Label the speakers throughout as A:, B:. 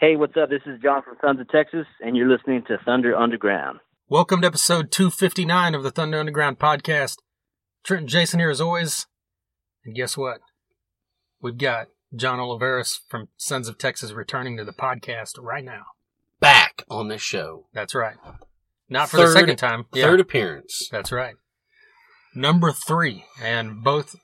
A: Hey, what's up? This is John from Sons of Texas, and you're listening to Thunder Underground.
B: Welcome to episode 259 of the Thunder Underground podcast. Trent and Jason here as always. And guess what? We've got John Oliveris from Sons of Texas returning to the podcast right now.
C: Back on the show.
B: That's right. Not for the second time. Yeah,
C: Third appearance.
B: that's right. Number three. And both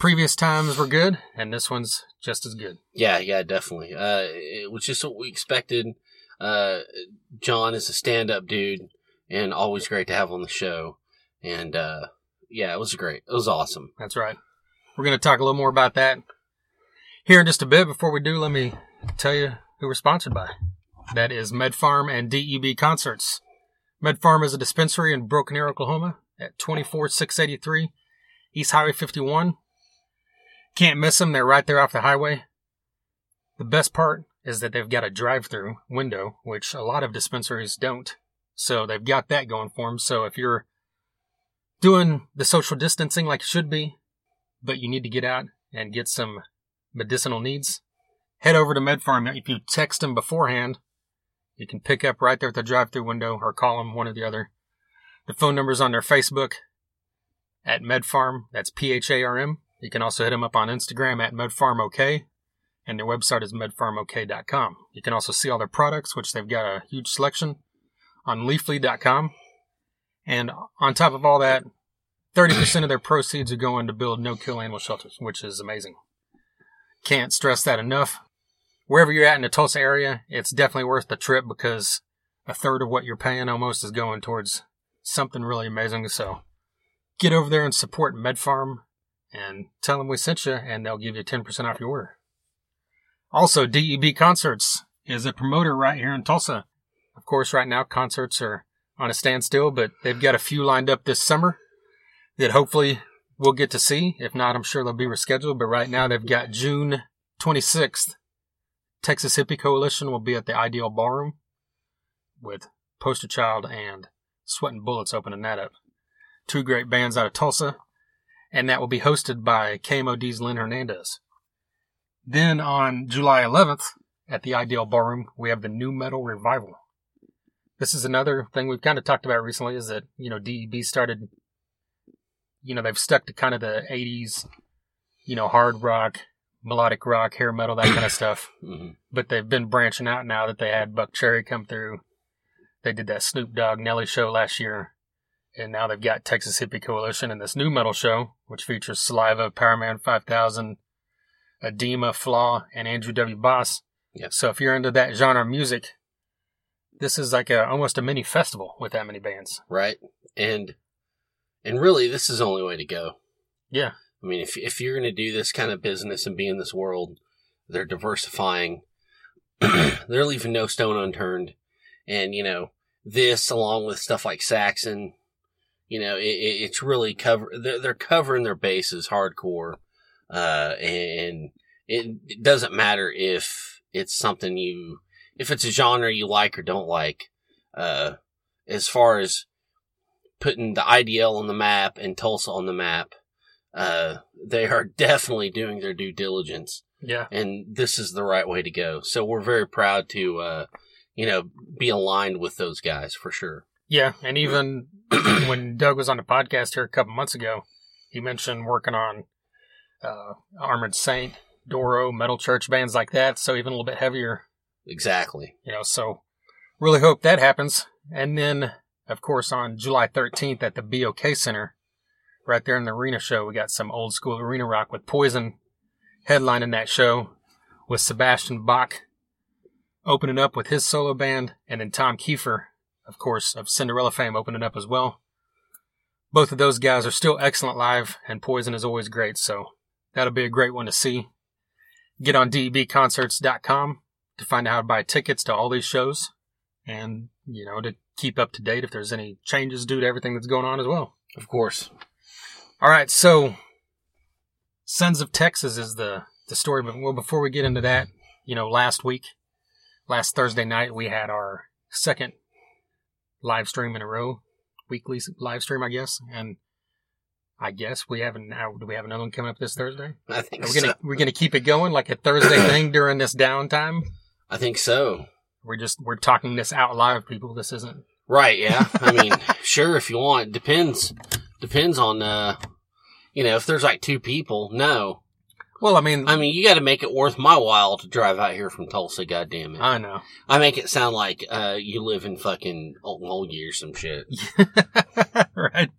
B: previous times were good, and this one's just as good.
C: Yeah, yeah, definitely. Uh, it was just what we expected. Uh, John is a stand-up dude, and always great to have on the show. And uh, yeah, it was great. It was awesome.
B: That's right. We're going to talk a little more about that here in just a bit. Before we do, let me tell you who we're sponsored by. That is MedPharm and DEB Concerts. MedPharm is a dispensary in Broken Arrow, Oklahoma at 24683 East Highway 51. Can't miss them. They're right there off the highway. The best part is that they've got a drive-through window, which a lot of dispensaries don't. So they've got that going for them. So if you're doing the social distancing like it should be, but you need to get out and get some medicinal needs, head over to MedPharm. If you text them beforehand, you can pick up right there at the drive-through window or call them one or the other. The phone number's on their Facebook at MedPharm. That's P-H-A-R-M. You can also hit them up on Instagram at MedPharmOK, and their website is medpharmok.com. You can also see all their products, which they've got a huge selection on Leafly.com. And on top of all that, 30% of their proceeds are going to build no kill animal shelters, which is amazing. Can't stress that enough. Wherever you're at in the Tulsa area, it's definitely worth the trip because a third of what you're paying almost is going towards something really amazing. So get over there and support MedPharm and tell them we sent you, and they'll give you 10% off your order. Also, DEB Concerts is a promoter right here in Tulsa. Of course, right now concerts are on a standstill, but they've got a few lined up this summer that hopefully we'll get to see. If not, I'm sure they'll be rescheduled. But right now, they've got June 26th. Texas Hippie Coalition will be at the Ideal Ballroom with Poster Child and Sweating Bullets opening that up. Two great bands out of Tulsa. And that will be hosted by KMOD's Lynn Hernandez. Then on July 11th at the Ideal Ballroom, we have the New Metal Revival. This is another thing we've kind of talked about recently is that, you know, DEB started you know, they've stuck to kind of the 80s, you know, hard rock, melodic rock, hair metal, that kind of stuff.
C: Mhm.
B: But they've been branching out now that they had Buckcherry come through. They did that Snoop Dogg Nelly show last year. And now they've got Texas Hippie Coalition and this new metal show, which features Saliva, Powerman 5000, Adema, Flaw, and Andrew W. Boss.
C: Yep.
B: So if you're into that genre of music, this is like a almost a mini festival with that many bands.
C: Right. And and really, this is the only way to go.
B: Yeah.
C: I mean, if if you're going to do this kind of business and be in this world, they're diversifying. they're leaving no stone unturned, and you know this along with stuff like Saxon. You know, it, it, it's really cover. They're, they're covering their bases hardcore, uh, and it, it doesn't matter if it's something you, if it's a genre you like or don't like. Uh, as far as putting the Ideal on the map and Tulsa on the map, uh, they are definitely doing their due diligence,
B: Yeah.
C: and this is the right way to go. So we're very proud to, uh, you know, be aligned with those guys for sure.
B: Yeah, and even when Doug was on the podcast here a couple months ago, he mentioned working on uh, Armored Saint, Doro, Metal Church bands like that. So even a little bit heavier,
C: Exactly.
B: you know. So really hope that happens. And then, of course, on July 13th at the BOK Center, right there in the arena show, we got some old school arena rock with Poison headlining that show with Sebastian Bach opening up with his solo band, and then Tom Kiefer, of course, of Cinderella fame, opening up as well. Both of those guys are still excellent live, and Poison is always great, so that'll be a great one to see. Get on debconcerts.com to find out how to buy tickets to all these shows, and, you know, to keep up to date if there's any changes due to everything that's going on as well.
C: Of course.
B: All right, so Sons of Texas is the the story. But well, before we get into that, you know, last week, last Thursday night, we had our second live stream in a row, weekly live stream, I guess, and I guess we have an. uh, Do we have another one coming up this Thursday?
C: I think
B: Are we gonna
C: so.
B: we're gonna keep it going like a Thursday thing during this downtime?
C: I think so.
B: We're just we're talking this out live, people. This isn't
C: Right, yeah. I mean, sure, if you want. Depends. Depends on, uh, you know, if there's like two people, no.
B: Well. I mean,
C: I mean, you gotta make it worth my while to drive out here from Tulsa, goddamn it.
B: I know.
C: I make it sound like, uh, you live in fucking old or some shit.
B: right.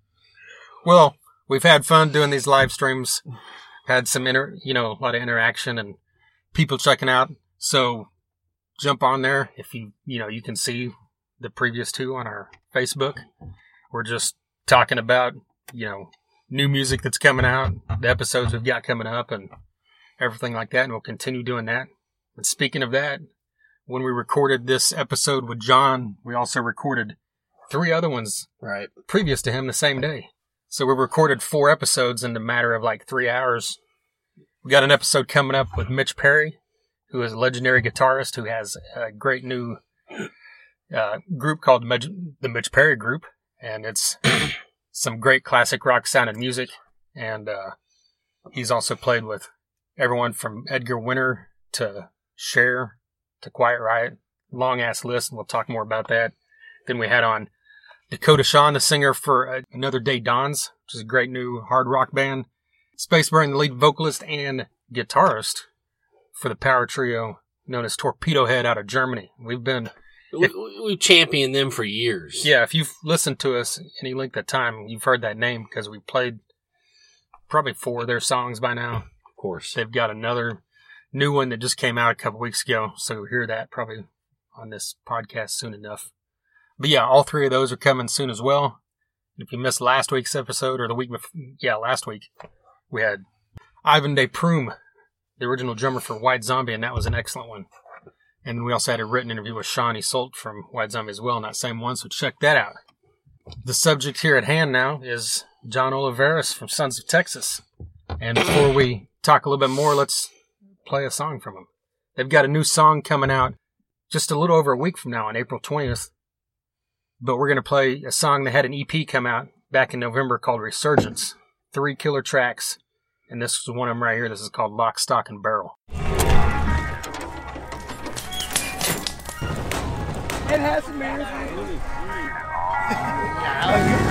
B: Well, we've had fun doing these live streams. Had some inter, you know, a lot of interaction and people checking out. So jump on there if you, you know, you can see the previous two on our Facebook. We're just talking about, you know, new music that's coming out, the episodes we've got coming up and everything like that. And we'll continue doing that. And speaking of that, when we recorded this episode with John, we also recorded three other ones
C: Right.
B: previous to him the same day. So we recorded four episodes in the matter of like three hours. We got an episode coming up with Mitch Perry, who is a legendary guitarist who has a great new uh, group called the Mitch Perry Group, and it's some great classic rock sounding music. And uh, he's also played with everyone from Edgar Winter to Cher to Quiet Riot. Long ass list, and we'll talk more about that. Then we had on Dakota Shawn, the singer for Another Day Dawns, which is a great new hard rock band. Space Burn, the lead vocalist and guitarist for the power trio known as Torpedo Head out of Germany. We've been,
C: We, we- we've championed them for years.
B: yeah, if you've listened to us any length of time, you've heard that name because we played probably four of their songs by now.
C: Course.
B: They've got another new one that just came out a couple weeks ago, so you'll hear that probably on this podcast soon enough. But yeah, all three of those are coming soon as well. If you missed last week's episode or the week before, yeah, last week, we had Ivan De Prume, the original drummer for White Zombie, and that was an excellent one. And then we also had a written interview with Sean Yseult from White Zombie as well, in that same one, so check that out. The subject here at hand now is John Oliveris from Sons of Texas. And before we talk a little bit more, let's play a song from them. They've got a new song coming out just a little over a week from now on April 20th. But we're going to play a song that had an EP come out back in November called Resurgence. Three killer tracks. And this is one of them right here. This is called Lock, Stock, and Barrel.
D: I'm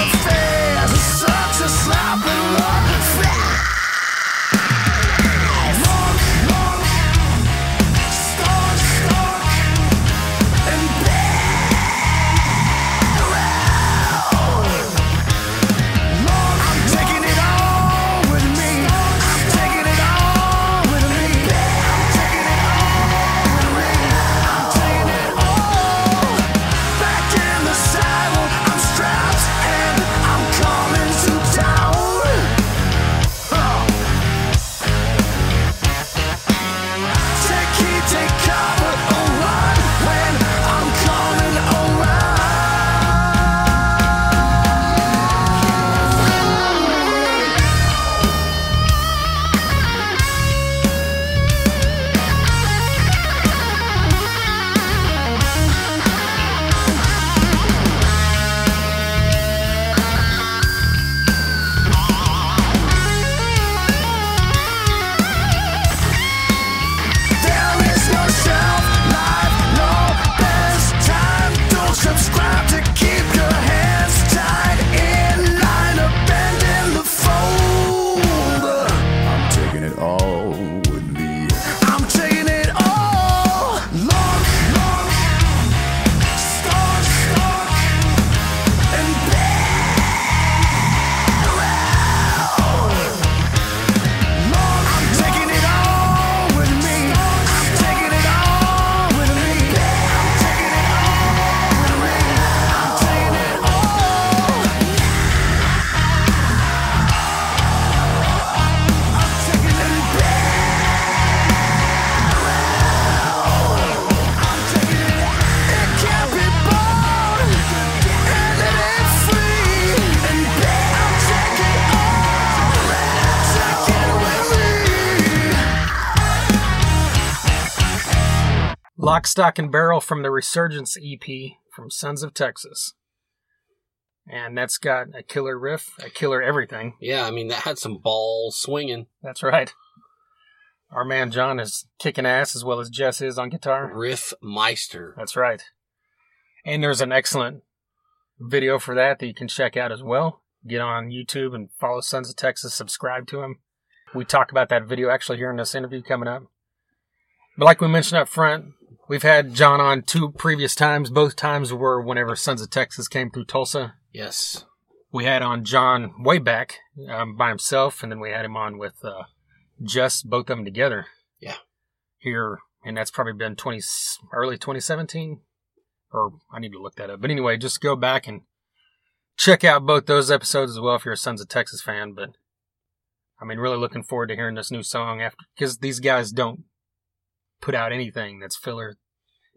B: Lock, Stock, and Barrel from the Resurgence EP from Sons of Texas. And that's got a killer riff, a killer everything.
C: Yeah, I mean that had some balls swinging.
B: That's right. Our man John is kicking ass as well as Jess is on guitar.
C: Riff Meister.
B: That's right. And there's an excellent video for that that you can check out as well. Get on YouTube and follow Sons of Texas, subscribe to him. We talk about that video actually here in this interview coming up. But like we mentioned up front, we've had John on two previous times. Both times were whenever Sons of Texas came through Tulsa.
C: Yes.
B: We had on John way back um, by himself, and then we had him on with uh, just both of them together.
C: Yeah.
B: Here, and that's probably been 20, early 2017, or I need to look that up. But anyway, just go back and check out both those episodes as well if you're a Sons of Texas fan. But I mean, really looking forward to hearing this new song after because these guys don't put out anything that's filler.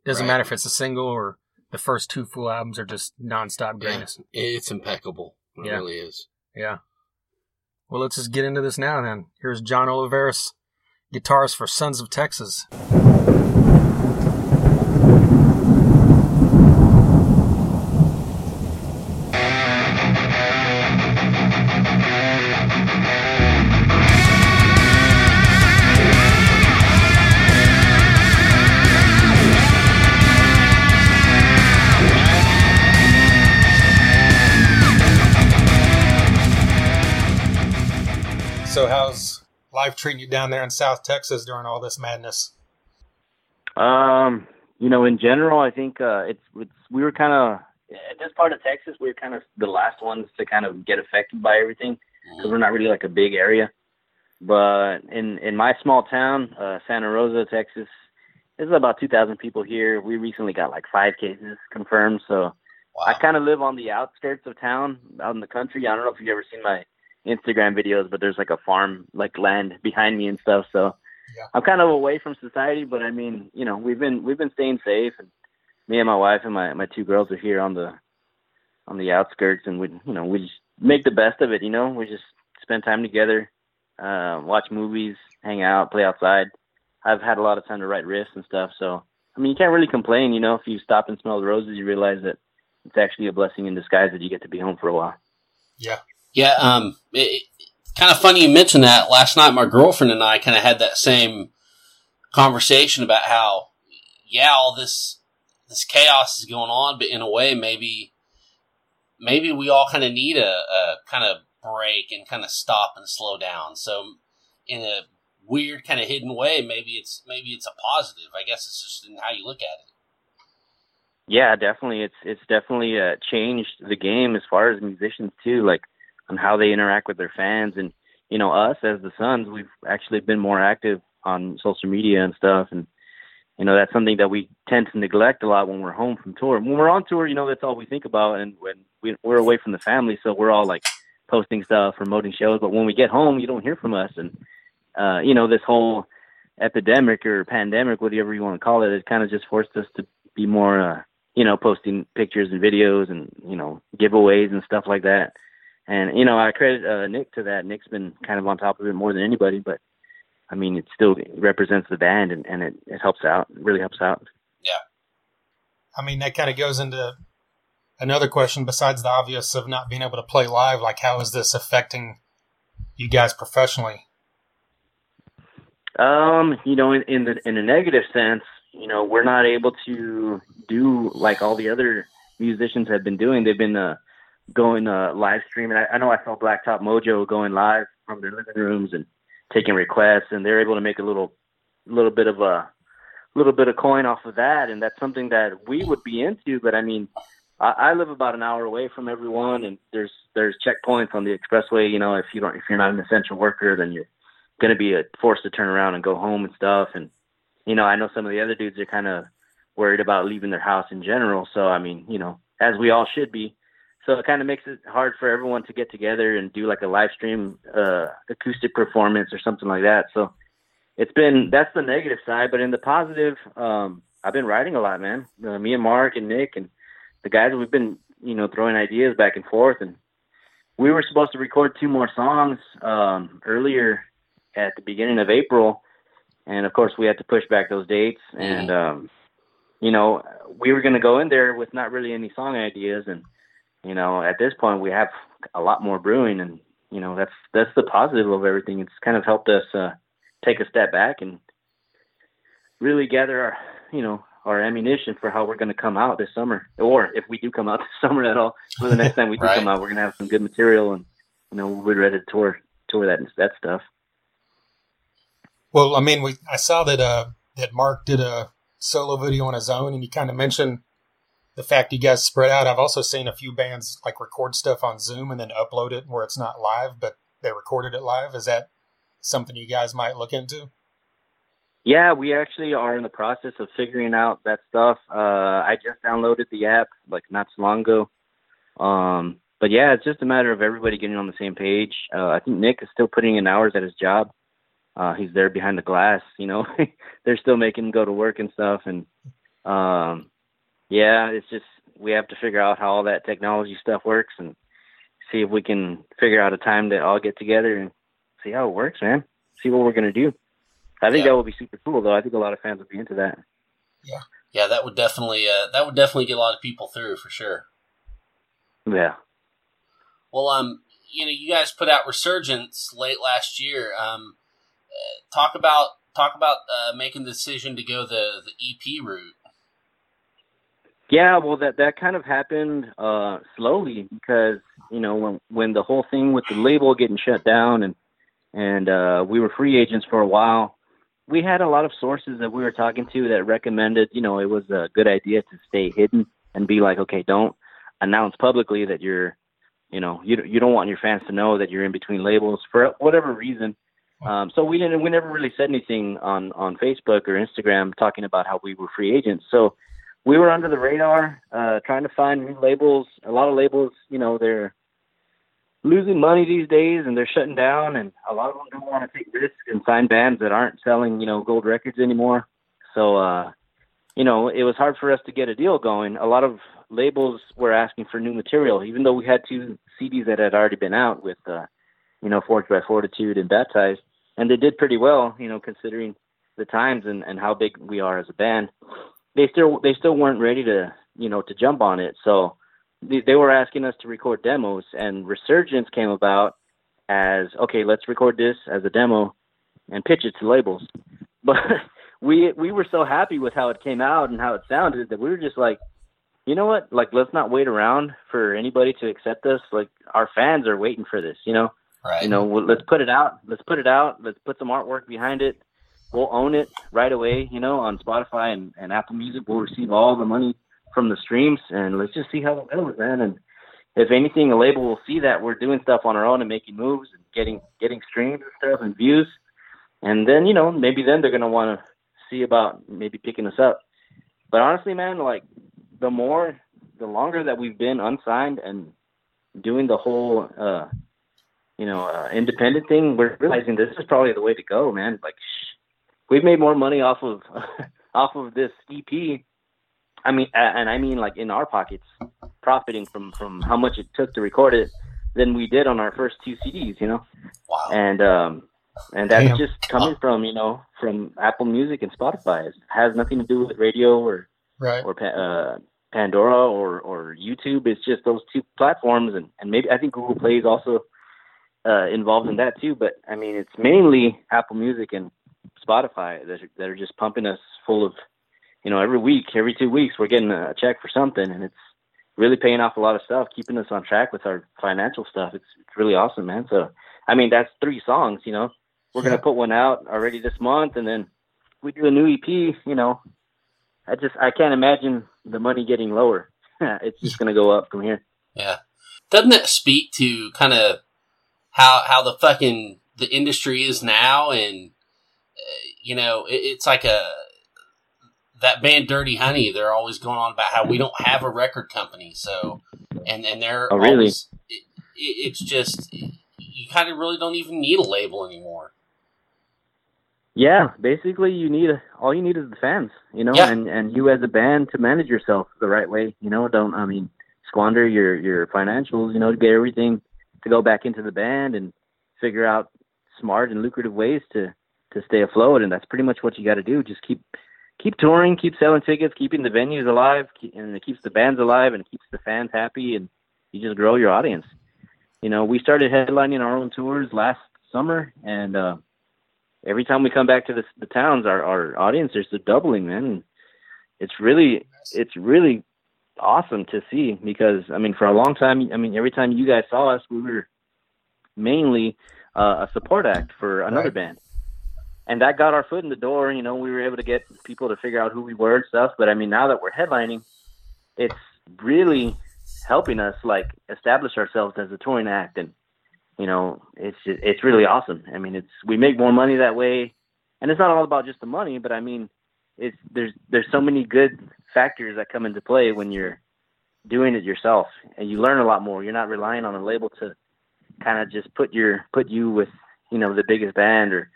B: Doesn't
C: Right.
B: matter if it's a single or the first two full albums are just nonstop
C: Yeah,
B: greatness.
C: it's impeccable. It
B: Yeah.
C: really is.
B: Yeah. Well, let's just get into this now then. Here's John Oliveris, guitarist for Sons of Texas. So, how's life treating you down there in South Texas during all this madness?
A: Um, you know, in general, I think uh, it's, it's we were kind of at this part of Texas, we were kind of the last ones to kind of get affected by everything because we're not really like a big area. But in in my small town, uh, Santa Rosa, Texas, there's about 2,000 people here. We recently got like five cases confirmed, so
C: Wow.
A: I kind of live on the outskirts of town, out in the country. I don't know if you've ever seen my Instagram videos, but there's like a farm, like land behind me and stuff. So
B: Yeah.
A: I'm kind of away from society, but I mean, you know, we've been we've been staying safe, and me and my wife and my my two girls are here on the on the outskirts, and we you know we just make the best of it. You know, we just spend time together, uh, watch movies, hang out, play outside. I've had a lot of time to write riffs and stuff, so I mean, you can't really complain. You know, if you stop and smell the roses, you realize that it's actually a blessing in disguise that you get to be home for a while.
B: Yeah.
C: Yeah, um, it, kind of funny you mentioned that. Last night, my girlfriend and I kind of had that same conversation about how, yeah, all this this chaos is going on, but in a way, maybe maybe we all kind of need a, a kind of break and kind of stop and slow down. So, in a weird kind of hidden way, maybe it's maybe it's a positive. I guess it's just in how you look at it.
A: Yeah, definitely. It's it's definitely uh, changed the game as far as musicians too, like on how they interact with their fans, and you know, us as the Sons, we've actually been more active on social media and stuff, and you know, that's something that we tend to neglect a lot when we're home from tour. When we're on tour, you know, that's all we think about, and when we, we're away from the family, so we're all like posting stuff, promoting shows. But when we get home, you don't hear from us, and uh, you know, this whole epidemic or pandemic, whatever you want to call it, it kind of just forced us to be more, uh, you know, posting pictures and videos and you know giveaways and stuff like that. And you know, I credit uh, Nick to that. Nick's been kind of on top of it more than anybody, but I mean, it still represents the band and, and it, it helps out. It really helps out. Yeah.
B: I mean, that kind of goes into another question besides the obvious of not being able to play live. Like, how is this affecting you guys professionally?
A: Um, you know, in, in the in a negative sense, you know, we're not able to do like all the other musicians have been doing. They've been uh, going uh, live streaming. I, I know I saw Blacktop Mojo going live from their living rooms and taking requests, and they're able to make a little little bit of a little bit of coin off of that, and that's something that we would be into. But I mean, I, I live about an hour away from everyone, and there's there's checkpoints on the expressway. You know, if you don't if you're not an essential worker, then you're to be uh, forced to turn around and go home and stuff. And you know, I know some of the other dudes are kind of worried about leaving their house in general. So I mean, you know, as we all should be. So it kind of makes it hard for everyone to get together and do like a live stream uh, acoustic performance or something like that. So it's been that's the negative side, but in the positive, um, I've been writing a lot, man. Uh, me and Mark and Nick and the guys, we've been you know throwing ideas back and forth, and we were supposed to record two more songs um, earlier at the beginning of April, and of course we had to push back those dates. And um, you know, we were going to go in there with not really any song ideas, and you know, at this point we have a lot more brewing, and you know, that's that's the positive of everything. It's kind of helped us uh, take a step back and really gather our, you know, our ammunition for how we're going to come out this summer, or if we do come out this summer at all. For the next time we do
C: Right.
A: come out, we're going to have some good material, and you know, we're ready to tour tour that that stuff.
B: Well, I mean, we I saw that uh that Mark did a solo video on his own, and you kind of mentioned the fact you guys spread out. I've also seen a few bands like record stuff on Zoom and then upload it where it's not live, but they recorded it live. Is that something you guys might look into?
A: Yeah, we actually are in the process of figuring out that stuff. Uh, I just downloaded the app like not so long ago. Um, but yeah, it's just a matter of everybody getting on the same page. Uh, I think Nick is still putting in hours at his job. Uh, he's there behind the glass, you know, they're still making him go to work and stuff. And, um, yeah, it's just, we have to figure out how all that technology stuff works and see if we can figure out a time to all get together and see how it works, man. See what we're going to do. I think
C: Yeah.
A: that would be super cool, though. I think a lot of fans would be into that.
C: Yeah, yeah, that would definitely uh, that would definitely get a lot of people through for sure.
A: Yeah.
C: Well, um, you know, you guys put out Resurgence late last year. Um, uh, talk about talk about uh, making the decision to go the the EP route.
A: Yeah, well, that that kind of happened uh, slowly because you know when when the whole thing with the label getting shut down and and uh, we were free agents for a while, we had a lot of sources that we were talking to that recommended you know it was a good idea to stay hidden and be like, okay, don't announce publicly that you're you know you you don't want your fans to know that you're in between labels for whatever reason. Um, so we didn't we never really said anything on on Facebook or Instagram talking about how we were free agents. So we were under the radar, uh, trying to find new labels. A lot of labels, you know, they're losing money these days and they're shutting down, and a lot of them don't want to take risks and sign bands that aren't selling, you know, gold records anymore. So, uh, you know, it was hard for us to get a deal going. A lot of labels were asking for new material, even though we had two CDs that had already been out with, uh, you know, Forged by Fortitude and Baptized, and they did pretty well, you know, considering the times and, and how big we are as a band they still they still weren't ready to you know to jump on it. So they, they were asking us to record demos and resurgence came about as okay let's record this as a demo and pitch it to labels. But we we were so happy with how it came out and how it sounded that we were just like you know what? Like let's not wait around for anybody to accept us. Like our fans are waiting for this you know?
C: Right.
A: you know let's put it out. Let's put it out. Let's put some artwork behind it we'll own it right away you know on spotify and, and apple music. We'll receive all the money from the streams and let's just see how it goes man. And if anything a label will see that we're doing stuff on our own and making moves and getting getting streams and stuff and views. And then you know maybe then they're to want to see about maybe picking us up. But honestly man like the more the longer that we've been unsigned and doing the whole uh you know, uh, independent thing, we're realizing this is probably the way to go, man. Like, we've made more money off of off of this EP. I mean, and I mean like in our pockets, profiting from from how much it took to record it, than we did on our first two CDs. You know,
C: wow.
A: and um, and that's
B: Damn.
A: just coming from you know from Apple Music and Spotify. It has nothing to do with radio or
B: Right.
A: or uh, Pandora or or YouTube. It's just those two platforms, and and maybe I think Google Play is also uh, involved in that too. But I mean, it's mainly Apple Music and Spotify that are, that are just pumping us full of, you know, every week, every two weeks, we're getting a check for something, and it's really paying off a lot of stuff, keeping us on track with our financial stuff. It's it's really awesome, man. So I mean, that's three songs. You know, we're gonna put one out already this month, and then we do a new EP. You know, I just I can't imagine the money getting lower. it's just gonna go up from here.
C: Yeah. Doesn't that speak to kind of how how the fucking the industry is now, and you know, it, it's like a that band Dirty Honey. They're always going on about how we don't have a record company, so and and they're
A: Oh, really?
C: always, it, it, it's just you kind of really don't even need a label anymore.
A: Yeah, basically, you need a, all you need is the fans, you know,
C: Yeah.
A: and and you as a band to manage yourself the right way. You know, don't I mean squander your your financials. You know, to get everything to go back into the band and figure out smart and lucrative ways to to stay afloat. And that's pretty much what you got to do. Just keep keep touring, keep selling tickets, keeping the venues alive, and it keeps the bands alive, and it keeps the fans happy, and you just grow your audience. You know, we started headlining our own tours last summer, and uh, every time we come back to the, the towns, our our audience is doubling, man. And it's really it's really awesome to see because I mean, for a long time, I mean, every time you guys saw us, we were mainly uh, a support act for another
B: Right.
A: band, and that got our foot in the door. You know, we were able to get people to figure out who we were and stuff. But I mean, now that we're headlining, it's really helping us like establish ourselves as a touring act, and you know, it's just, it's really awesome. I mean, it's we make more money that way, and it's not all about just the money, but I mean, it's there's there's so many good factors that come into play when you're doing it yourself, and you learn a lot more. You're not relying on a label to kind of just put your put you with you know the biggest band or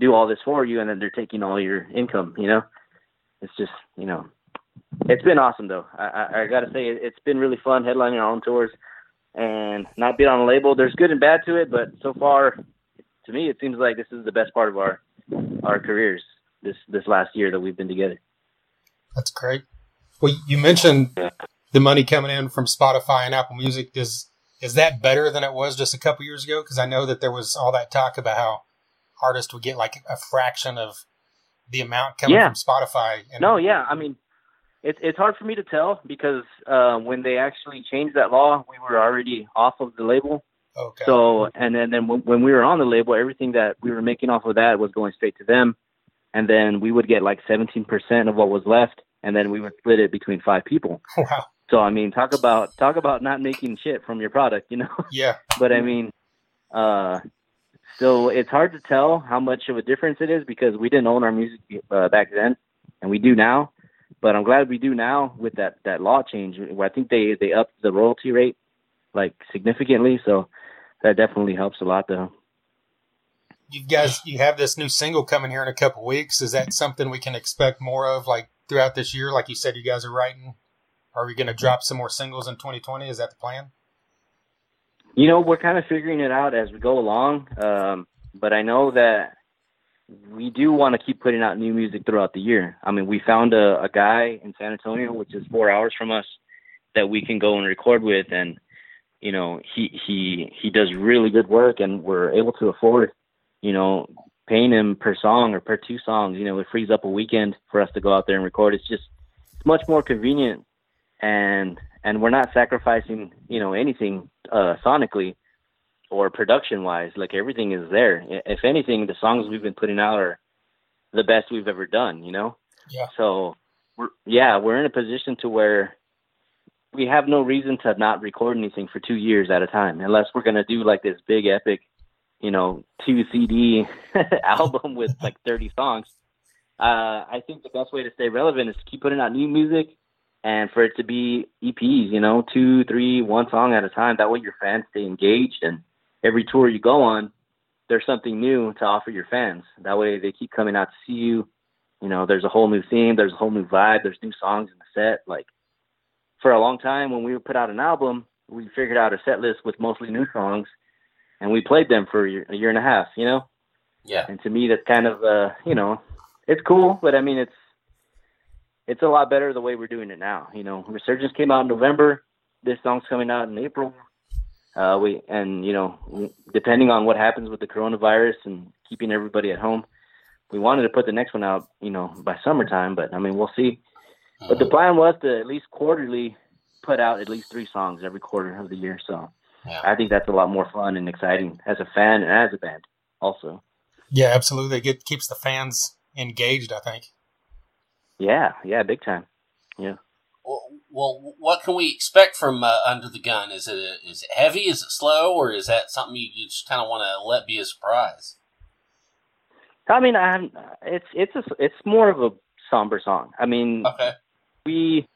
A: do all this for you, and then they're taking all your income. You know, it's just you know, it's been awesome though. I I, I got to say, it, it's been really fun headlining our own tours and not being on a label. There's good and bad to it, but so far, to me, it seems like this is the best part of our our careers this this last year that we've been together.
B: That's great. Well, you mentioned the money coming in from Spotify and Apple Music. is is that better than it was just a couple years ago? Because I know that there was all that talk about how artists would get like a fraction of the amount coming
A: Yeah.
B: from Spotify. And
A: No, yeah, I mean, it's it's hard for me to tell because uh, when they actually changed that law, we were already off of the label.
B: okay,
A: So, and then then when, when we were on the label, everything that we were making off of that was going straight to them, and then we would get like 17% of what was left, and then we would split it between five people.
B: wow,
A: So, I mean, talk about talk about not making shit from your product, you know.
B: yeah,
A: but I mean, uh, so it's hard to tell how much of a difference it is because we didn't own our music uh, back then, and we do now. But I'm glad we do now with that that law change. I think they they upped the royalty rate like significantly, so that definitely helps a lot. Though.
B: you guys, you have this new single coming here in a couple weeks. Is that something we can expect more of, like throughout this year? Like you said, you guys are writing. Are we going to drop some more singles in 2020? Is that the plan?
A: You know, we're kind of figuring it out as we go along. Um, but I know that we do want to keep putting out new music throughout the year. I mean, we found a, a guy in San Antonio, which is four hours from us, that we can go and record with, and you know, he he he does really good work, and we're able to afford, you know, paying him per song or per two songs. You know, it frees up a weekend for us to go out there and record. It's just it's much more convenient, and and we're not sacrificing, you know, anything uh, sonically or production wise. Like everything is there. If anything, the songs we've been putting out are the best we've ever done. You know.
B: Yeah.
A: So we're yeah we're in a position to where we have no reason to not record anything for two years at a time unless we're gonna do like this big epic, you know, two CD album with like 30 songs. Uh, I think the best way to stay relevant is to keep putting out new music and for it to be EPs, you know, two, three, one song at a time. That way your fans stay engaged and every tour you go on, there's something new to offer your fans. That way they keep coming out to see you. You know, there's a whole new theme, there's a whole new vibe, there's new songs in the set. Like for a long time when we would put out an album, we figured out a set list with mostly new songs and we played them for a year, a year and a half, you know?
C: Yeah.
A: And to me that's kind of uh, you know, it's cool, but I mean it's it's a lot better the way we're doing it now. You know, Resurgence came out in November. This song's coming out in April. Uh, we and you know, depending on what happens with the coronavirus and keeping everybody at home, we wanted to put the next one out, you know, by summertime. But I mean, we'll see. But the plan was to at least quarterly put out at least three songs every quarter of the year. So
C: Yeah.
A: I think that's a lot more fun and exciting as a fan and as a band, also.
B: Yeah, absolutely. It keeps the fans engaged. I think.
A: Yeah, yeah, big time.
C: Well, well, what can we expect from uh, Under the Gun? Is it is it heavy? Is it slow? Or is that something you, you just kind of want to let be a surprise?
A: I mean, I haven't- it's it's a, it's more of a somber song. I mean,
C: Okay.
A: we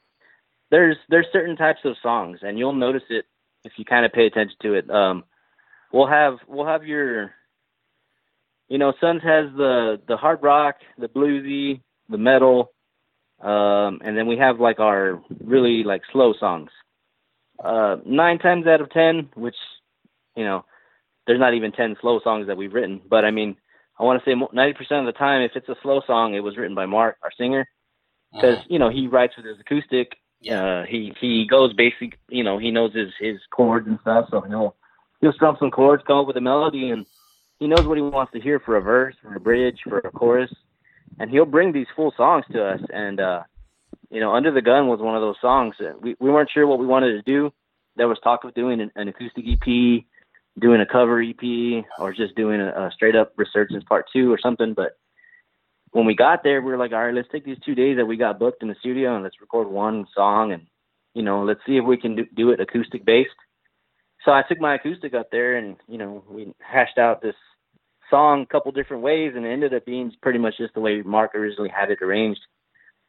A: there's there's certain types of songs, and you'll notice it if you kind of pay attention to it. Um, we'll have we'll have your, you know, Sons has the the hard rock, the bluesy, the metal, um, and then we have like our really like slow songs. Uh, nine times out of ten, which you know, there's not even ten slow songs that we've written, but I mean, I want to say ninety percent of the time, if it's a slow song, it was written by Mark, our singer because you know he writes with his acoustic.
C: Yeah.
A: Uh, he he goes basic. You know he knows his his chords and stuff, so he'll he'll strum some chords, come up with a melody, and he knows what he wants to hear for a verse, for a bridge, for a chorus, and he'll bring these full songs to us. And uh, you know, Under the Gun was one of those songs. That we we weren't sure what we wanted to do. There was talk of doing an, an acoustic EP, doing a cover EP, or just doing a, a straight up Resurgence Part Two or something. But when we got there, we were like, all right, let's take these two days that we got booked in the studio and let's record one song and you know, let's see if we can do, do it acoustic based. So I took my acoustic up there and you know we hashed out this song a couple different ways and it ended up being pretty much just the way Mark originally had it arranged.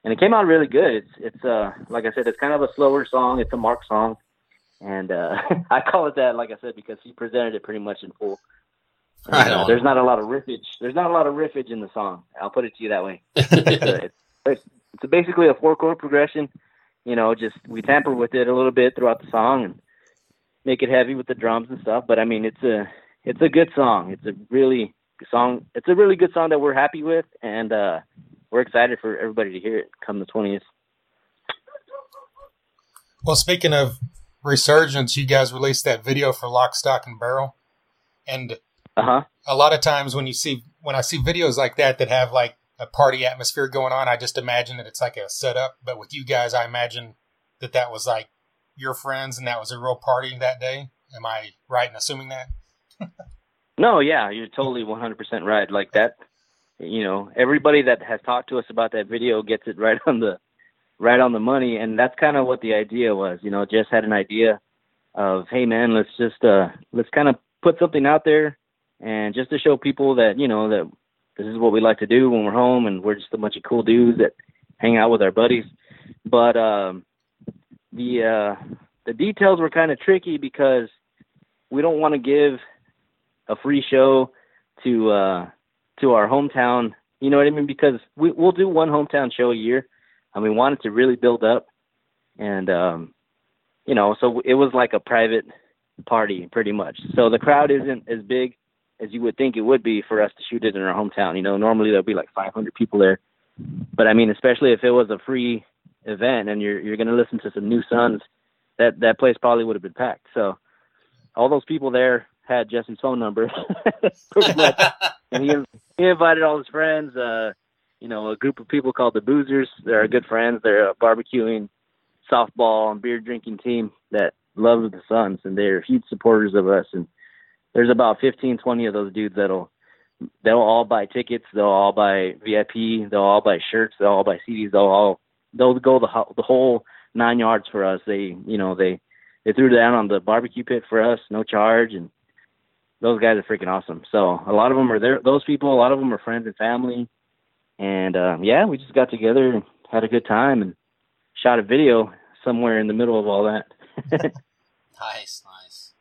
A: And it came out really good. It's it's uh like I said, it's kind of a slower song. It's a Mark song, and uh I call it that, like I said, because he presented it pretty much in full. And,
C: Right
A: uh, there's not a lot of riffage. There's not a lot of riffage in the song. I'll put it to you that way. It's, a, it's, it's, it's basically a four chord progression. You know, just we tamper with it a little bit throughout the song and make it heavy with the drums and stuff. But I mean, it's a it's a good song. It's a really good song. It's a really good song that we're happy with, and uh, we're excited for everybody to hear it come the twentieth.
B: Well, speaking of resurgence, you guys released that video for Lock, Stock, and Barrel, and
A: Uh huh.
B: a lot of times when you see when I see videos like that that have like a party atmosphere going on, I just imagine that it's like a setup. But with you guys, I imagine that that was like your friends and that was a real party that day. Am I right in assuming that?
A: No, yeah, you're totally 100% right. Like that, you know, everybody that has talked to us about that video gets it right on the right on the money, and that's kind of what the idea was. You know, just had an idea of, hey man, let's just uh let's kind of put something out there, and just to show people that you know that this is what we like to do when we're home, and we're just a bunch of cool dudes that hang out with our buddies. But um, the uh, the details were kind of tricky because we don't want to give a free show to uh to our hometown. You know what i mean? Because we we'll do one hometown show a year and we wanted to really build up. And um you know so it was like a private party pretty much. So the crowd isn't as big as you would think it would be for us to shoot it in our hometown. You know normally there'll be like 500 people there. But i mean especially if it was a free event and you're you're going to listen to some new sons that that place probably would have been packed. So all those people there had Jesse's phone number, and he he invited all his friends. Uh, you know, a group of people called the Boozers. They're our good friends. They're a barbecuing, softball, and beer drinking team that love the Sons, and they're huge supporters of us. And there's about 15, 20 of those dudes that'll they'll all buy tickets. They'll all buy VIP. They'll all buy shirts. They'll all buy CDs. They'll all they'll go the ho- the whole nine yards for us. They you know they they threw down on the barbecue pit for us, no charge, and those guys are freaking awesome. So a lot of them are there. Those people, a lot of them are friends and family, and um, yeah, we just got together and had a good time and shot a video somewhere in the middle of all that.
C: nice, nice.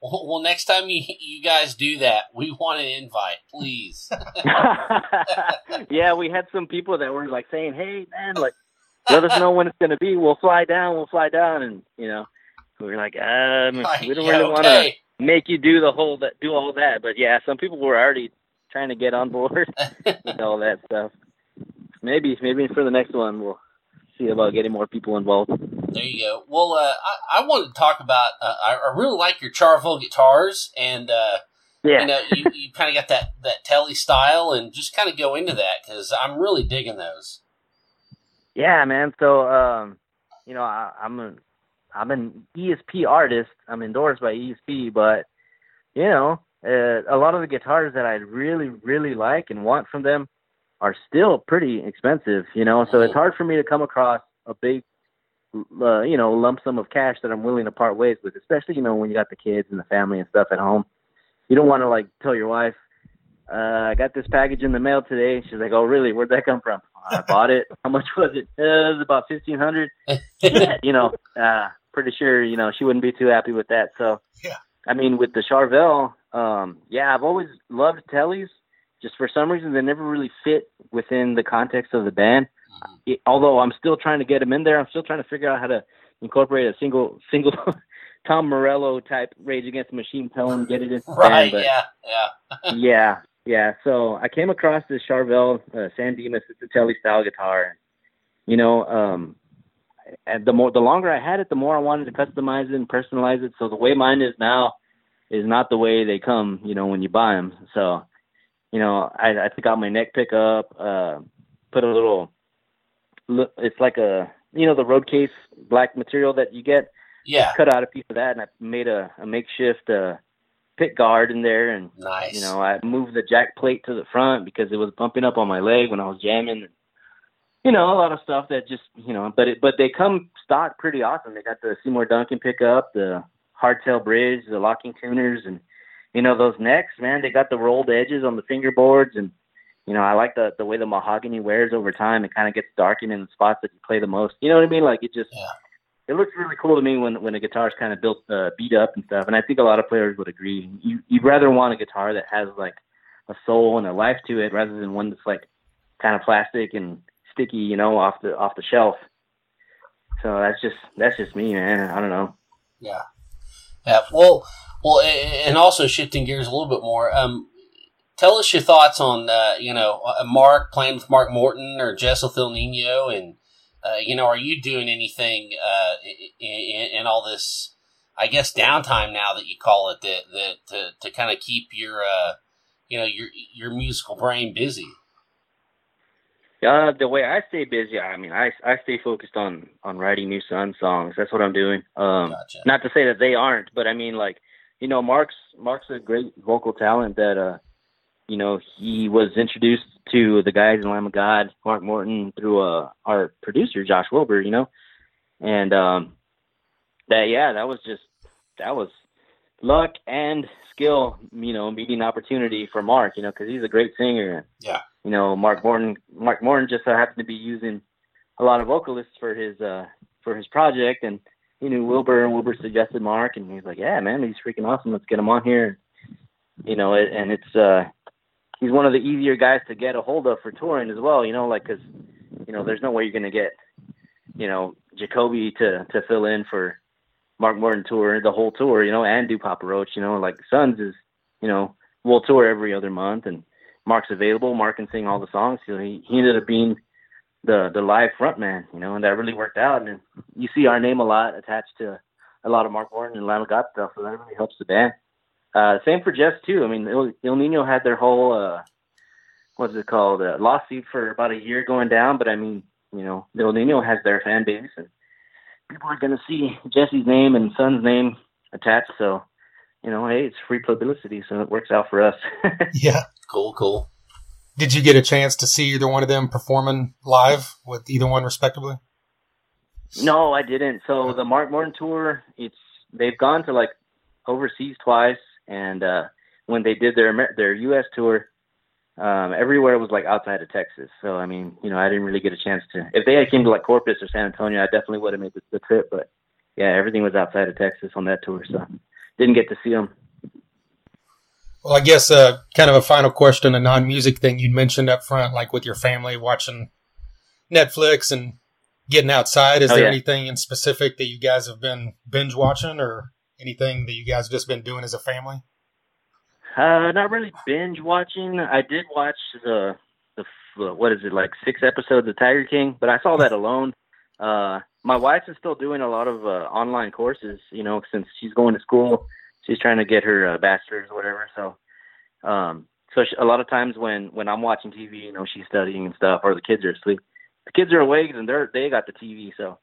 C: Well, well, next time you you guys do that, we want an invite, please.
A: yeah, we had some people that were like saying, "Hey, man, like, let us know when it's gonna be. We'll fly down. We'll fly down." And you know, we were like, um, we don't
C: yeah,
A: really want to
C: okay.
A: Make you do the whole that do all that. But yeah, some people were already trying to get on board with all that stuff. Maybe, maybe for the next one, we'll see about getting more people involved.
C: There you go. Well, uh, I, I wanted to talk about. Uh, I, I really like your Charvel guitars, and uh,
A: Yeah.
C: you know, you, you kind of got that that Telly style, and just kind of go into that because I'm really digging those.
A: Yeah, man. So, um, you know, I, I'm a, I'm an ESP artist. I'm endorsed by ESP, but you know, uh, a lot of the guitars that I really, really like and want from them are still pretty expensive. You know, so it's hard for me to come across a big, uh, you know, lump sum of cash that I'm willing to part ways with. Especially, you know, when you got the kids and the family and stuff at home. You don't want to like tell your wife, uh, I got this package in the mail today. She's like, Oh, really? Where'd that come from? I bought it. How much was it? Uh, it was about fifteen hundred. you know, uh, pretty sure you know she wouldn't be too happy with that. So,
B: Yeah.
A: I mean, with the Charvel, um, yeah, I've always loved Tellys. Just for some reason, they never really fit within the context of the band. It, although I'm still trying to get them in there, I'm still trying to figure out how to incorporate a single single Tom Morello type Rage Against the Machine tone, get it in
C: right?
A: band. But
C: yeah, yeah.
A: yeah, yeah. So I came across this Charvel uh, San Dimas. It's a Telly style guitar. you know, um, and the more the longer I had it, the more I wanted to customize it and personalize it. So the way mine is now is not the way they come, you know, when you buy them. So, you know, I, I took out my neck pickup, uh, put a little, look, it's like a, you know, the road case black material that you get.
C: Yeah.
A: Cut out a piece of that and I made a, a makeshift uh, pick guard in there, and
C: Nice.
A: you know, I moved the jack plate to the front because it was bumping up on my leg when I was jamming. You know, a lot of stuff that just, you know, but it, but they come stock pretty awesome. They got the Seymour Duncan pickup, the hardtail bridge, the locking tuners, and you know those necks, man. They got the rolled edges on the fingerboards, and you know, I like the the way the mahogany wears over time. It kind of gets darkened in the spots that you play the most. You know what I mean? Like it just,
C: Yeah.
A: it looks really cool to me when when a guitar's kind of built uh, beat up and stuff. And I think a lot of players would agree. You you'd rather want a guitar that has like a soul and a life to it rather than one that's like kind of plastic and sticky, you know, off the off the shelf. So that's just that's just me, man. I don't know.
C: Yeah. Yeah. Well, well, and also shifting gears a little bit more. Um, tell us your thoughts on uh, you know uh, Mark playing with Mark Morton or Jess with Ill Niño, and uh, you know, are you doing anything uh, in, in all this? I guess downtime now that you call it that that to, to kind of keep your uh, you know your your musical brain busy.
A: Uh, the way I stay busy, I mean, I I stay focused on on writing new Sun songs. That's what I'm doing. Um,
C: Gotcha.
A: not to say that they aren't, but I mean, like, you know, Mark's Mark's a great vocal talent that, uh, you know, he was introduced to the guys in Lamb of God, Mark Morton, through uh our producer Josh Wilbur, you know, and um, that yeah, that was just that was luck and skill, you know, meeting opportunity for Mark, you know, because he's a great singer.
C: Yeah.
A: You know, Mark Morton. Mark Morton just so happened to be using a lot of vocalists for his uh for his project, and he knew Wilbur, and Wilbur suggested Mark, and he's like, yeah, man, he's freaking awesome. Let's get him on here. You know, it, and it's uh he's one of the easier guys to get a hold of for touring as well. You know, like because you know, there's no way you're gonna get you know Jacoby to to fill in for Mark Morton tour the whole tour, you know, and do Papa Roach. You know, like Sons is you know we'll tour every other month, and Mark's available. Mark can sing all the songs. So he he ended up being the the live front man, you know, and that really worked out. And you see our name a lot attached to a lot of Mark Morton and Lamb of God stuff, so that really helps the band. Uh, same for Jess too. I mean, El, Ill Niño had their whole uh, what's it called uh, lawsuit for about a year going down, but I mean, you know, Ill Niño has their fan base, and people are gonna see Jesse's name and Son's name attached. So, you know, hey, it's free publicity, so it works out for us.
B: Yeah.
C: Cool, cool.
B: Did you get a chance to see either one of them performing live with either one respectively?
A: No, I didn't. So the Mark Morton tour, it's they've gone to like overseas twice, and uh, when they did their their U.S. tour, um, everywhere was like outside of Texas. So I mean, you know, I didn't really get a chance to. If they had came to like Corpus or San Antonio, I definitely would have made the, the trip. But yeah, everything was outside of Texas on that tour, so didn't get to see them.
B: Well, I guess uh, kind of a final question, a non-music thing you'd mentioned up front, like with your family watching Netflix and getting outside. Is
A: Oh,
B: there
A: yeah.
B: anything in specific that you guys have been binge watching, or anything that you guys have just been doing as a family?
A: Uh, not really binge watching. I did watch the the f- what is it like six episodes of Tiger King, but I saw that alone. Uh, my wife is still doing a lot of uh, online courses. You know, since she's going to school, she's trying to get her uh, bachelor's or whatever. So, um, so she, a lot of times when when I'm watching TV, you know, she's studying and stuff, or the kids are asleep. The kids are awake and they're they got the TV. So,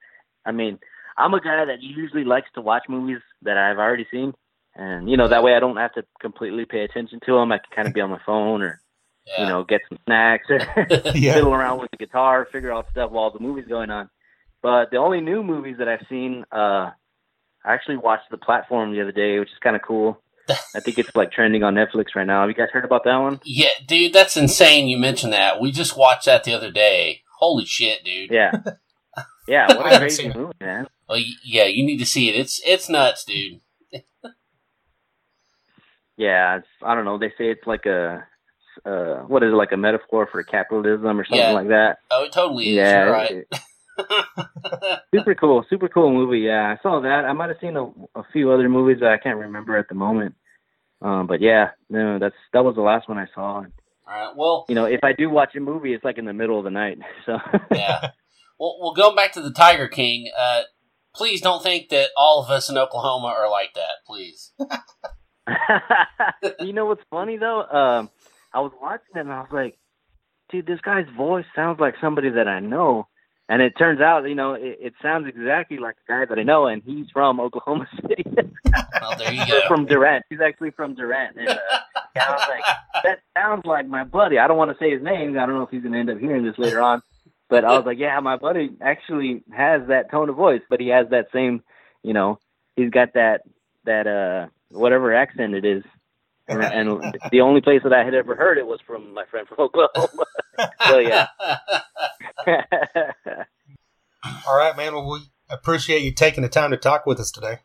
A: I mean, I'm a guy that usually likes to watch movies that I've already seen and you know that way I don't have to completely pay attention to them. I can kind of be on my phone or
C: Yeah.
A: you know get some snacks or
B: Yeah.
A: fiddle around with the guitar, figure out stuff while the movie's going on. But the only new movies that I've seen, uh, I actually watched The Platform the other day, which is kind of cool. I think it's like trending on Netflix right now. Have you guys heard about that one?
C: Yeah, dude, that's insane. You mentioned that. We just watched that the other day. Holy shit, dude.
A: Yeah, yeah. What a
B: haven't
A: crazy movie, man.
C: Oh, y- yeah, you need to see it. It's it's nuts, dude.
A: Yeah, it's, I don't know. They say it's like a uh, what is it like a metaphor for capitalism or something
C: Yeah.
A: like that.
C: Oh, it totally is.
A: Yeah,
C: You're right.
A: super cool, super cool movie. Yeah, I saw that. I might have seen a, a few other movies that I can't remember at the moment. Um, but yeah, no, that's that was the last one I saw.
C: All right. Well,
A: You know, if I do watch a movie, it's like in the middle of the night. So
C: yeah. Well, well, going back to the Tiger King, uh, please don't think that all of us in Oklahoma are like that. Please.
A: you know what's funny though? Um, I was watching it and I was like, dude, this guy's voice sounds like somebody that I know. And it turns out, you know, it, it sounds exactly like the guy that I know, and he's from Oklahoma City,
C: Well, there you go.
A: from Durant. He's actually from Durant. And, uh, and I was like, that sounds like my buddy. I don't want to say his name. I don't know if he's going to end up hearing this later on. But I was like, yeah, my buddy actually has that tone of voice, but he has that same, you know, he's got that that uh whatever accent it is. And, and the only place that I had ever heard it was from my friend from Oklahoma. so yeah.
E: All right, man. Well, we appreciate you taking the time to talk with us today.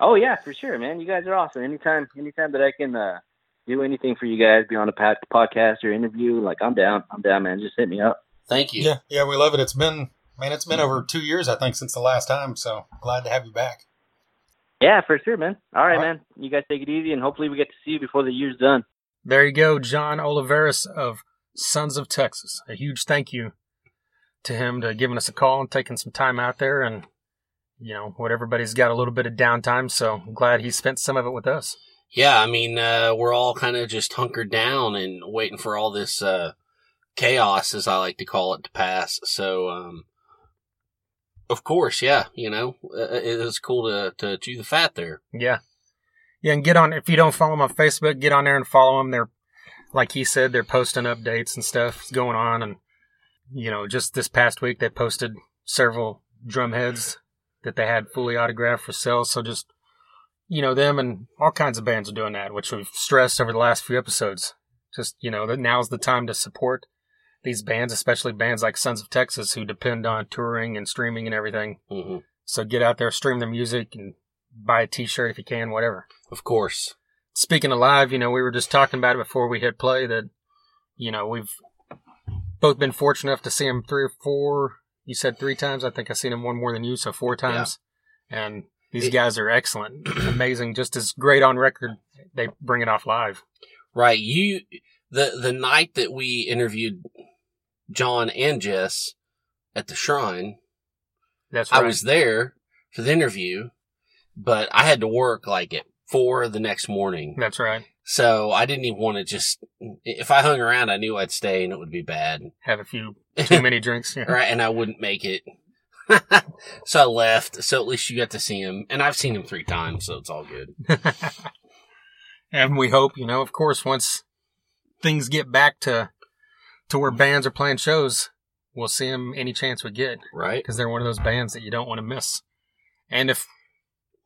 A: oh yeah, for sure, man. You guys are awesome. Anytime, anytime that I can uh, do anything for you guys, be on a podcast or interview, like I'm down. I'm down, man. Just hit me up.
C: Thank you.
E: Yeah, yeah, we love it. It's been, man, it's been over two years, I think, since the last time. So glad to have you back.
A: Yeah, for sure, man. All right,
E: All right.
A: man. You guys take it easy, and hopefully we get to see you before the year's done.
B: There you go, John Oliveris of Sons of Texas. A huge thank you to him to giving us a call and taking some time out there and you know, what everybody's got a little bit of downtime, so I'm glad he spent some of it with us.
C: Yeah, I mean, uh, we're all kind of just hunkered down and waiting for all this uh, chaos, as I like to call it, to pass. So, um, of course, yeah, you know, uh, it was cool to, to chew the fat there.
B: Yeah. Yeah, and get on if you don't follow them on Facebook, get on there and follow them. They're like he said, they're posting updates and stuff going on and you know, just this past week they posted several drum heads that they had fully autographed for sale. So just you know, them and all kinds of bands are doing that, which we've stressed over the last few episodes. Just, you know, that now's the time to support these bands, especially bands like Sons of Texas who depend on touring and streaming and everything.
C: hmm
B: So get out there, stream their music and buy a t-shirt if you can, whatever.
C: Of course.
B: Speaking of live, you know, we were just talking about it before we hit play that, you know, we've both been fortunate enough to see him three or four. You said three times. I think I've seen him one more than you, so four times. And these
C: It-
B: guys are excellent, amazing, just as great on record. They bring it off live.
C: Right. You, the, the night that we interviewed John and Jess at the shrine,
B: That's right.
C: I was there for the interview, but I had to work like at four the next morning.
B: That's right.
C: So I didn't even want to just, if I hung around, I knew I'd stay and it would be bad.
B: Have a few too many drinks. Yeah.
C: right. And I wouldn't make it. so I left. So at least you got to see him. And I've seen him three times, so it's all good.
B: and we hope, you know, of course, once things get back to to where bands are playing shows, we'll see them any chance we get
C: Right.
B: because they're one of those bands that you don't want to miss. And if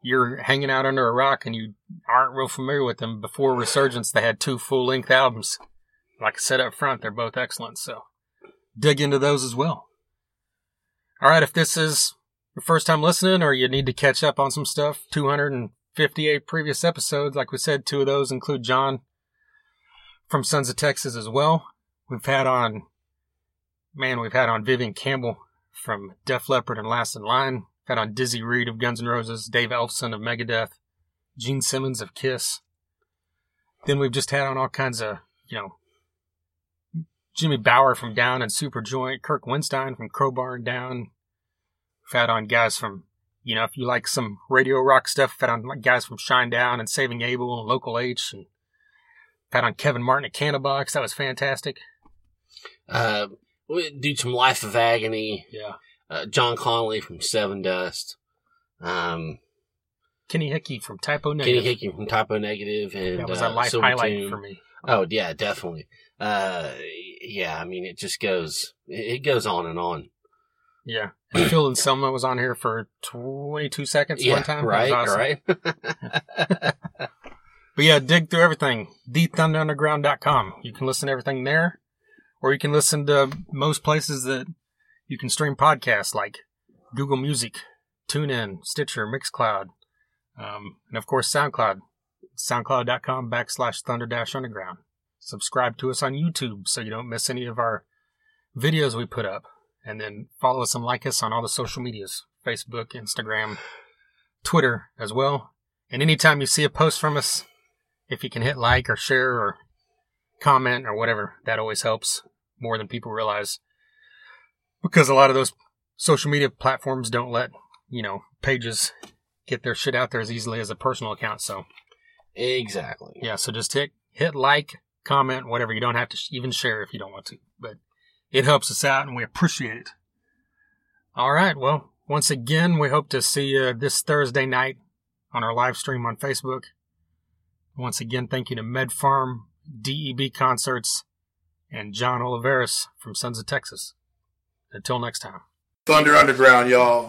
B: you're hanging out under a rock and you aren't real familiar with them, before Resurgence, they had two full length albums. Like I said up front, they're both excellent. So dig into those as well. All right, if this is your first time listening or you need to catch up on some stuff, 258 previous episodes, like we said, two of those include John from Sons of Texas as well. We've had on, man, we've had on Vivian Campbell from Def Leppard and Last in Line. We've had on Dizzy Reed of Guns N' Roses, Dave Ellefson of Megadeth, Gene Simmons of Kiss. Then we've just had on all kinds of, you know, Jimmy Bower from Down and Superjoint, Kirk Windstein from Crowbar and Down. We've had on guys from, you know, if you like some radio rock stuff, we've had on like guys from Shinedown and Saving Abel and Local H and had on Kevin Martin at Candlebox. That was fantastic.
C: Uh, we did some Life of Agony.
B: Yeah.
C: Uh, John Connolly from Sevendust. Um,
B: Kenny Hickey from Type
C: O
B: Negative.
C: Kenny Hickey from Type O Negative and
B: that was
C: uh,
B: a life
C: Silver
B: highlight for me.
C: Oh yeah, definitely. Uh, yeah, I mean, it just goes, it goes on and on.
B: Yeah. Phil Anselmo was on here for 22 seconds
C: yeah,
B: one time.
C: Right,
B: awesome.
C: right.
B: But yeah, dig through everything. TheThunderUnderground.com. You can listen to everything there, or you can listen to most places that you can stream podcasts like Google Music, TuneIn, Stitcher, Mixcloud, um, and of course SoundCloud. SoundCloud.com backslash Thunder Dash Underground. Subscribe to us on YouTube so you don't miss any of our videos we put up. And then follow us and like us on all the social medias Facebook, Instagram, Twitter as well. And anytime you see a post from us, if you can hit like or share or comment or whatever, that always helps more than people realize. because a lot of those social media platforms don't let you know pages get their shit out there as easily as a personal account. So
C: Exactly.
B: yeah, so just hit hit like, comment, whatever. You don't have to sh- even share if you don't want to, but it helps us out and we appreciate it. All right, well, once again, we hope to see you this Thursday night on our live stream on Facebook. Once again, thank you to MedPharm, DEB Concerts, and John Oliveris from Sons of Texas. Until next time.
F: Thunder Underground, y'all.